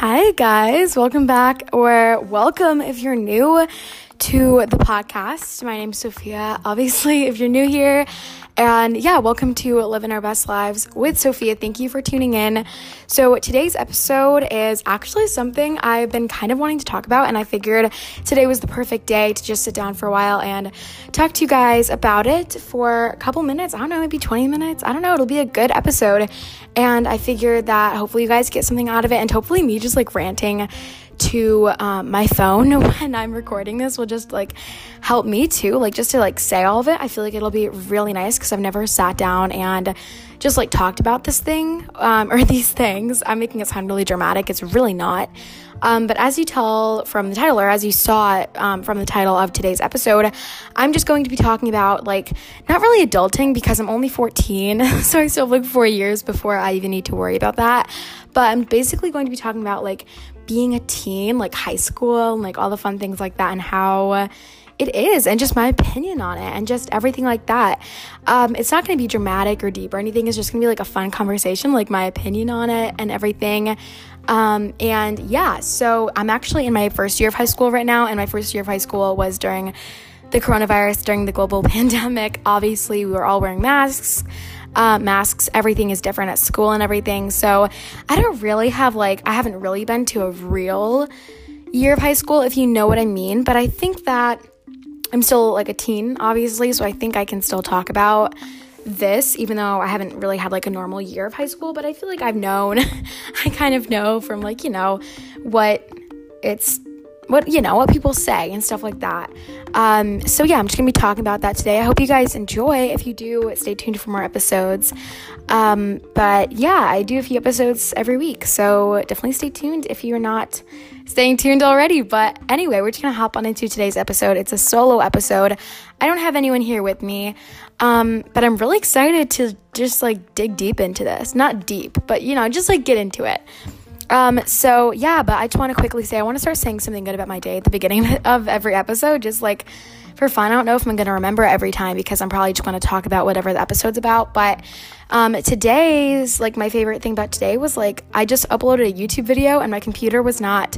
Hi, guys. Welcome back, or welcome if you're new to the podcast. My name's Sophia. Obviously, if you're new here, and yeah, welcome to Living Our Best Lives with Sophia. Thank you for tuning in. So, today's episode is actually something I've been kind of wanting to talk about, and I figured today was the perfect day to just sit down for a while and talk to you guys about it for a couple minutes. I don't know, maybe 20 minutes. I don't know. It'll be a good episode. And I figured that hopefully you guys get something out of it, and hopefully me just like ranting to um, my phone when I'm recording this will just like help me too, like just to like say all of it. I feel like it'll be really nice because I've never sat down and just like talked about this thing um, or these things. I'm making it sound really dramatic. It's really not. Um, but as you tell from the title, or as you saw um, from the title of today's episode, I'm just going to be talking about like not really adulting because I'm only 14, so I still have like four years before I even need to worry about that. But I'm basically going to be talking about like being a teen, like high school, and like all the fun things like that, and how it is, and just my opinion on it, and just everything like that. Um, it's not going to be dramatic or deep or anything. It's just going to be like a fun conversation, like my opinion on it and everything. Um, and yeah, so I'm actually in my first year of high school right now, and my first year of high school was during the coronavirus, during the global pandemic. Obviously, we were all wearing masks uh, masks, everything is different at school and everything. So I don't really have like, I haven't really been to a real year of high school, if you know what I mean. But I think that I'm still like a teen, obviously. So I think I can still talk about this, even though I haven't really had like a normal year of high school. But I feel like I've known, I kind of know from like, you know, what it's what you know what people say and stuff like that. Um, so yeah i'm just gonna be talking about that today. I hope you guys enjoy. If you do stay tuned for more episodes. Um, but yeah i do a few episodes every week. So definitely stay tuned if you're not staying tuned already. But anyway we're just gonna hop on into today's episode. It's a solo episode. I don't have anyone here with me. Um, but i'm really excited to just like dig deep into this. Not deep but you know just like get into it um, so yeah, but I just want to quickly say I want to start saying something good about my day at the beginning of every episode, just like for fun. I don't know if I'm going to remember every time because I'm probably just going to talk about whatever the episode's about. But um, today's like my favorite thing about today was like I just uploaded a YouTube video and my computer was not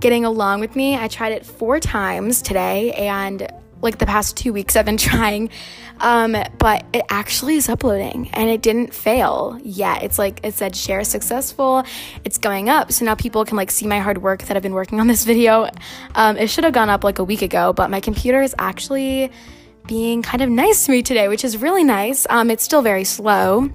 getting along with me. I tried it four times today and like the past two weeks I've been trying. Um, but it actually is uploading and it didn't fail yet. It's like it said share successful. It's going up. So now people can like see my hard work that I've been working on this video. Um, it should have gone up like a week ago, but my computer is actually being kind of nice to me today, which is really nice. Um, it's still very slow.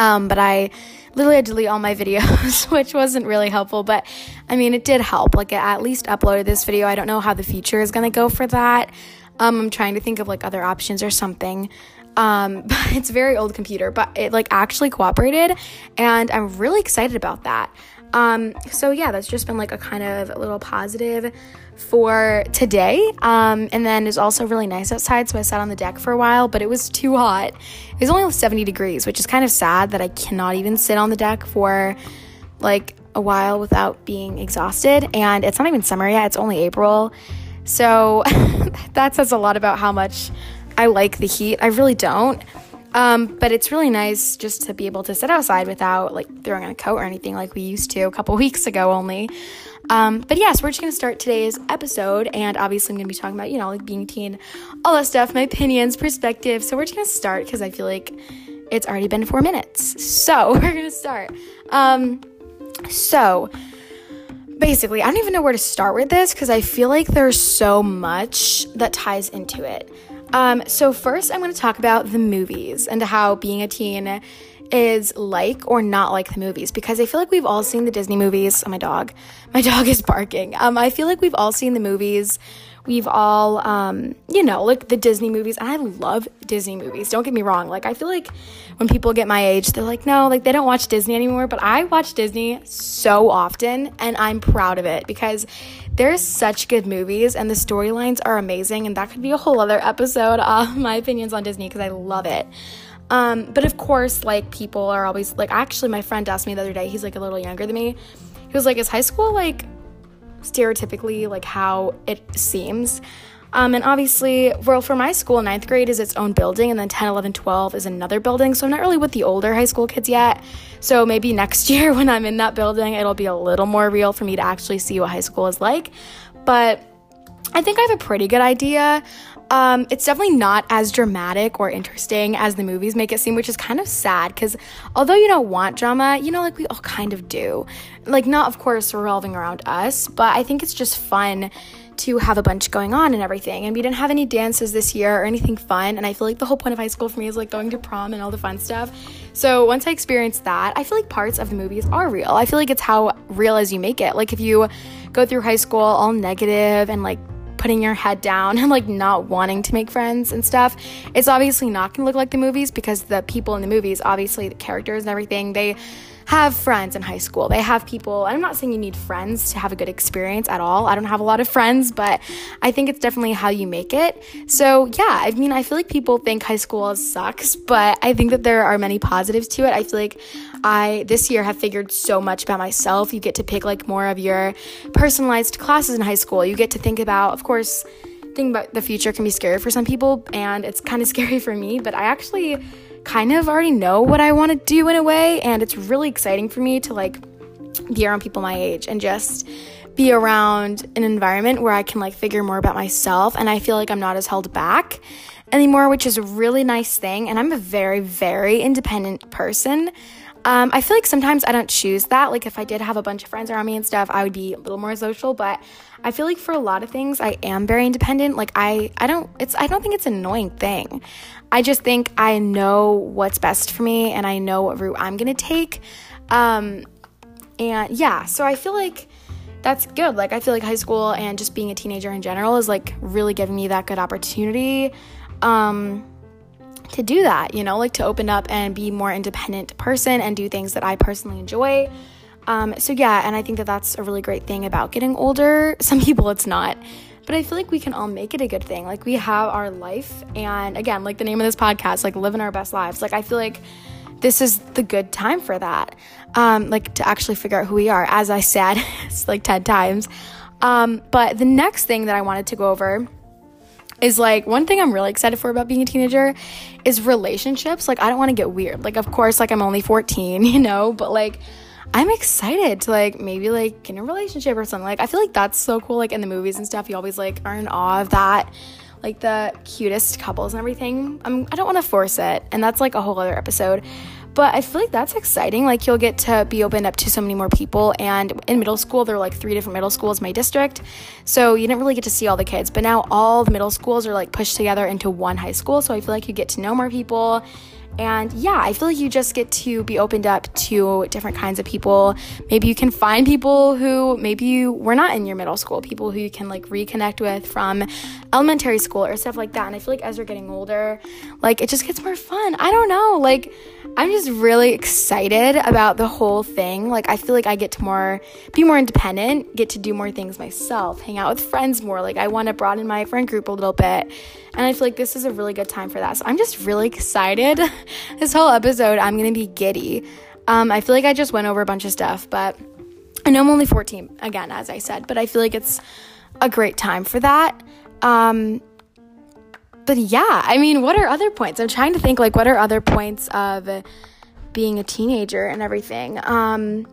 Um, but I literally had to delete all my videos, which wasn't really helpful, but I mean, it did help. Like, it at least uploaded this video. I don't know how the future is going to go for that. Um, I'm trying to think of like other options or something. Um, but it's very old computer, but it like actually cooperated, and I'm really excited about that. Um, so yeah, that's just been like a kind of a little positive for today. Um, and then it's also really nice outside, so I sat on the deck for a while, but it was too hot. It was only 70 degrees, which is kind of sad that I cannot even sit on the deck for like a while without being exhausted. And it's not even summer yet, it's only April. So that says a lot about how much I like the heat. I really don't. Um, but it's really nice just to be able to sit outside without like throwing on a coat or anything like we used to a couple weeks ago only. Um, but yes, we're just gonna start today's episode, and obviously I'm gonna be talking about you know like being teen, all that stuff, my opinions, perspective. So we're just gonna start because I feel like it's already been four minutes. So we're gonna start. Um, so basically, I don't even know where to start with this because I feel like there's so much that ties into it. Um, so, first, I'm going to talk about the movies and how being a teen is like or not like the movies because I feel like we've all seen the Disney movies. Oh, my dog. My dog is barking. Um, I feel like we've all seen the movies We've all, um, you know, like the Disney movies. And I love Disney movies. Don't get me wrong. Like, I feel like when people get my age, they're like, no, like they don't watch Disney anymore. But I watch Disney so often and I'm proud of it because there's such good movies and the storylines are amazing. And that could be a whole other episode of my opinions on Disney because I love it. Um, but of course, like people are always like, actually, my friend asked me the other day, he's like a little younger than me. He was like, Is high school like stereotypically like how it seems. Um, and obviously, well, for my school, ninth grade is its own building, and then 10, 11, 12 is another building. So I'm not really with the older high school kids yet. So maybe next year when I'm in that building, it'll be a little more real for me to actually see what high school is like. But I think I have a pretty good idea. Um, it's definitely not as dramatic or interesting as the movies make it seem, which is kind of sad because although you don't want drama, you know, like we all kind of do. Like, not of course revolving around us, but I think it's just fun to have a bunch going on and everything. And we didn't have any dances this year or anything fun. And I feel like the whole point of high school for me is like going to prom and all the fun stuff. So once I experienced that, I feel like parts of the movies are real. I feel like it's how real as you make it. Like if you go through high school all negative and like putting your head down and like not wanting to make friends and stuff, it's obviously not going to look like the movies because the people in the movies, obviously the characters and everything, they have friends in high school. They have people, I'm not saying you need friends to have a good experience at all. I don't have a lot of friends, but I think it's definitely how you make it. So, yeah, I mean, I feel like people think high school sucks, but I think that there are many positives to it. I feel like I this year have figured so much about myself. You get to pick like more of your personalized classes in high school. You get to think about, of course, thinking about the future can be scary for some people, and it's kind of scary for me, but I actually kind of already know what I want to do in a way, and it's really exciting for me to like be around people my age and just be around an environment where I can like figure more about myself and I feel like I'm not as held back anymore, which is a really nice thing. And I'm a very, very independent person. Um, I feel like sometimes I don't choose that. Like if I did have a bunch of friends around me and stuff, I would be a little more social. But I feel like for a lot of things, I am very independent. Like I, I don't, it's, I don't think it's an annoying thing. I just think I know what's best for me and I know what route I'm gonna take. Um, and yeah, so I feel like that's good. Like I feel like high school and just being a teenager in general is like really giving me that good opportunity. Um, to do that, you know, like to open up and be more independent person and do things that I personally enjoy. Um, so yeah, and I think that that's a really great thing about getting older. Some people it's not, but I feel like we can all make it a good thing. Like we have our life, and again, like the name of this podcast, like living our best lives. Like I feel like this is the good time for that. Um, like to actually figure out who we are. As I said, it's like 10 times. Um, but the next thing that I wanted to go over is like one thing I'm really excited for about being a teenager is relationships. Like I don't want to get weird. Like of course like I'm only 14, you know, but like I'm excited to like maybe like get in a relationship or something. Like I feel like that's so cool like in the movies and stuff. You always like are in awe of that. Like the cutest couples and everything. I'm I don't want to force it. And that's like a whole other episode. But I feel like that's exciting. Like you'll get to be opened up to so many more people. And in middle school, there were like three different middle schools in my district. So you didn't really get to see all the kids. But now all the middle schools are like pushed together into one high school. So I feel like you get to know more people and yeah, I feel like you just get to be opened up to different kinds of people. Maybe you can find people who maybe you were not in your middle school, people who you can like reconnect with from elementary school or stuff like that. And I feel like as you're getting older, like it just gets more fun. I don't know. Like I'm just really excited about the whole thing. Like I feel like I get to more be more independent, get to do more things myself, hang out with friends more. Like I want to broaden my friend group a little bit. And I feel like this is a really good time for that. So I'm just really excited. This whole episode I'm going to be giddy. Um I feel like I just went over a bunch of stuff, but I know I'm only 14 again as I said, but I feel like it's a great time for that. Um but yeah, I mean, what are other points? I'm trying to think like what are other points of being a teenager and everything. Um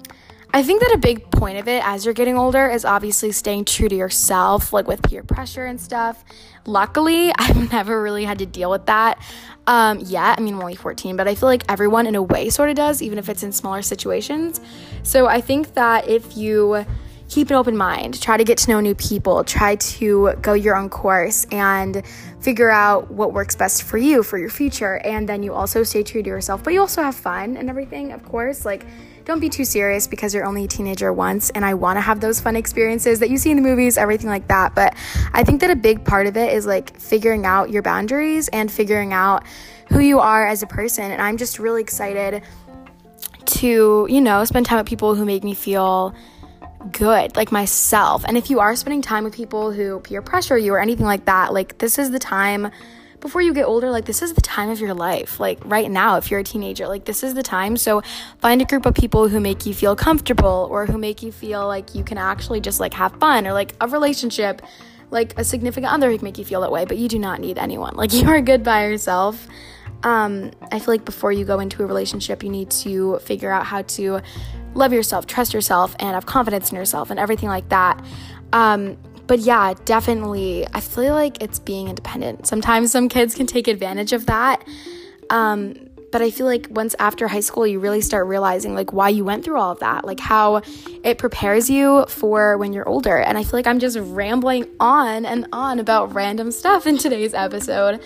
I think that a big point of it as you're getting older is obviously staying true to yourself, like with peer pressure and stuff. Luckily, I've never really had to deal with that um, yet. I mean, I'm only 14, but I feel like everyone in a way sort of does, even if it's in smaller situations. So I think that if you keep an open mind, try to get to know new people, try to go your own course and figure out what works best for you for your future. And then you also stay true to yourself, but you also have fun and everything, of course. Like, don't be too serious because you're only a teenager once. And I want to have those fun experiences that you see in the movies, everything like that. But I think that a big part of it is like figuring out your boundaries and figuring out who you are as a person. And I'm just really excited to, you know, spend time with people who make me feel good, like myself. And if you are spending time with people who peer pressure you or anything like that, like this is the time before you get older, like this is the time of your life. Like right now, if you're a teenager, like this is the time. So find a group of people who make you feel comfortable or who make you feel like you can actually just like have fun or like a relationship like a significant other who can make you feel that way, but you do not need anyone. Like you are good by yourself. Um, I feel like before you go into a relationship, you need to figure out how to love yourself, trust yourself, and have confidence in yourself and everything like that. Um, but yeah, definitely, I feel like it's being independent. Sometimes some kids can take advantage of that. Um, but I feel like once after high school, you really start realizing like why you went through all of that, like how it prepares you for when you're older. And I feel like I'm just rambling on and on about random stuff in today's episode.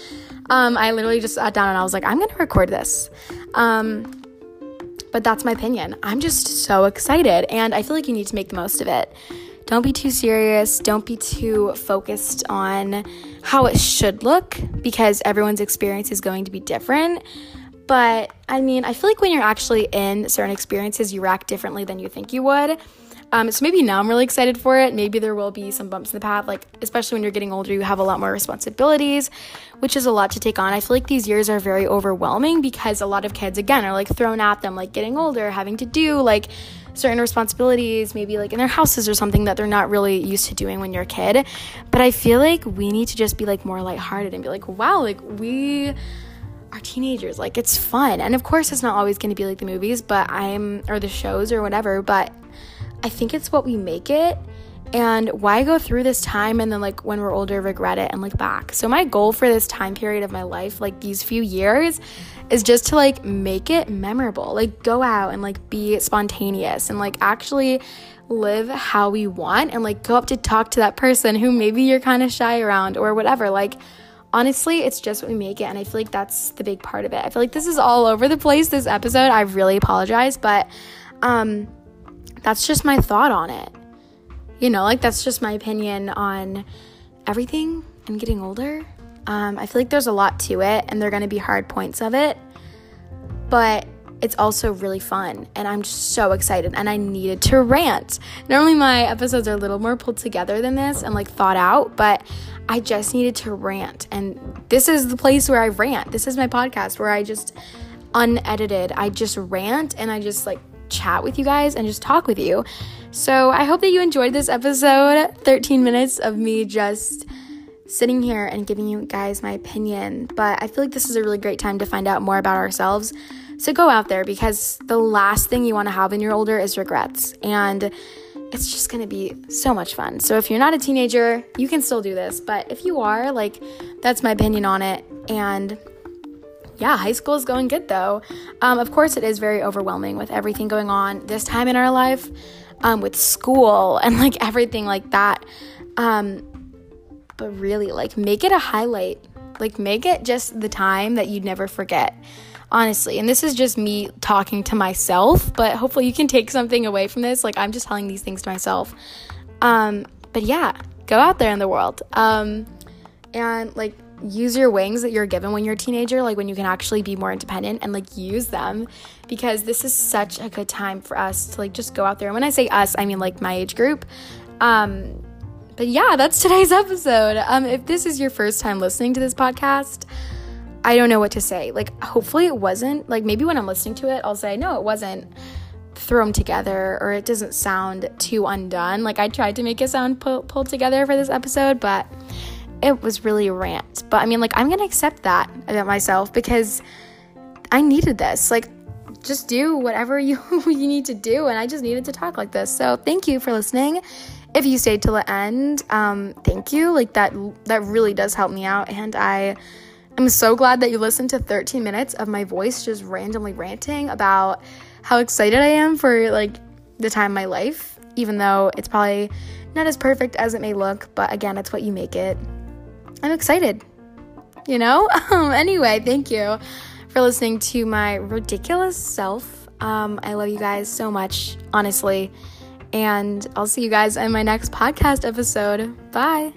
Um, I literally just sat down and I was like, I'm gonna record this. Um, but that's my opinion. I'm just so excited, and I feel like you need to make the most of it. Don't be too serious. Don't be too focused on how it should look because everyone's experience is going to be different. But I mean, I feel like when you're actually in certain experiences, you react differently than you think you would. Um, so maybe now I'm really excited for it. Maybe there will be some bumps in the path, like especially when you're getting older, you have a lot more responsibilities, which is a lot to take on. I feel like these years are very overwhelming because a lot of kids, again, are like thrown at them, like getting older, having to do like certain responsibilities, maybe like in their houses or something that they're not really used to doing when you're a kid. But I feel like we need to just be like more lighthearted and be like, wow, like we are teenagers. Like it's fun. And of course it's not always going to be like the movies, but I'm or the shows or whatever, but I think it's what we make it. And why go through this time and then like when we're older regret it and look back. So my goal for this time period of my life, like these few years, is just to like make it memorable. Like go out and like be spontaneous and like actually live how we want and like go up to talk to that person who maybe you're kind of shy around or whatever. Like honestly, it's just what we make it. And I feel like that's the big part of it. I feel like this is all over the place, this episode. I really apologize, but um, that's just my thought on it. You know, like that's just my opinion on everything and getting older. Um, I feel like there's a lot to it, and there are going to be hard points of it, but it's also really fun, and I'm just so excited. And I needed to rant. Normally, my episodes are a little more pulled together than this and like thought out, but I just needed to rant. And this is the place where I rant. This is my podcast where I just unedited, I just rant and I just like chat with you guys and just talk with you. So I hope that you enjoyed this episode 13 minutes of me just sitting here and giving you guys my opinion. But I feel like this is a really great time to find out more about ourselves. So go out there because the last thing you want to have when you're older is regrets. And it's just going to be so much fun. So if you're not a teenager, you can still do this. But if you are, like, that's my opinion on it. And yeah, high school is going good though. Um, of course, it is very overwhelming with everything going on this time in our life, um, with school and like everything like that. Um, but really, like, make it a highlight. Like, make it just the time that you'd never forget honestly. And this is just me talking to myself, but hopefully you can take something away from this. Like I'm just telling these things to myself. Um, but yeah, go out there in the world. Um, and like use your wings that you're given when you're a teenager, like when you can actually be more independent and like use them because this is such a good time for us to like just go out there. And when I say us, I mean like my age group. Um, but yeah, that's today's episode. Um, if this is your first time listening to this podcast, I don't know what to say. Like, hopefully it wasn't. Like, maybe when I'm listening to it, I'll say, no, it wasn't thrown together or it doesn't sound too undone. Like, I tried to make it sound pu- pulled together for this episode, but it was really a rant. But I mean, like, I'm going to accept that about myself because I needed this. Like, just do whatever you you need to do and I just needed to talk like this. So, thank you for listening. If you stayed till the end, um thank you. Like that that really does help me out and I I'm so glad that you listened to 13 minutes of my voice just randomly ranting about how excited I am for like the time of my life, even though it's probably not as perfect as it may look, but again, it's what you make it. I'm excited. You know? Um, anyway, thank you for listening to my ridiculous self. Um, I love you guys so much, honestly. And I'll see you guys in my next podcast episode. Bye.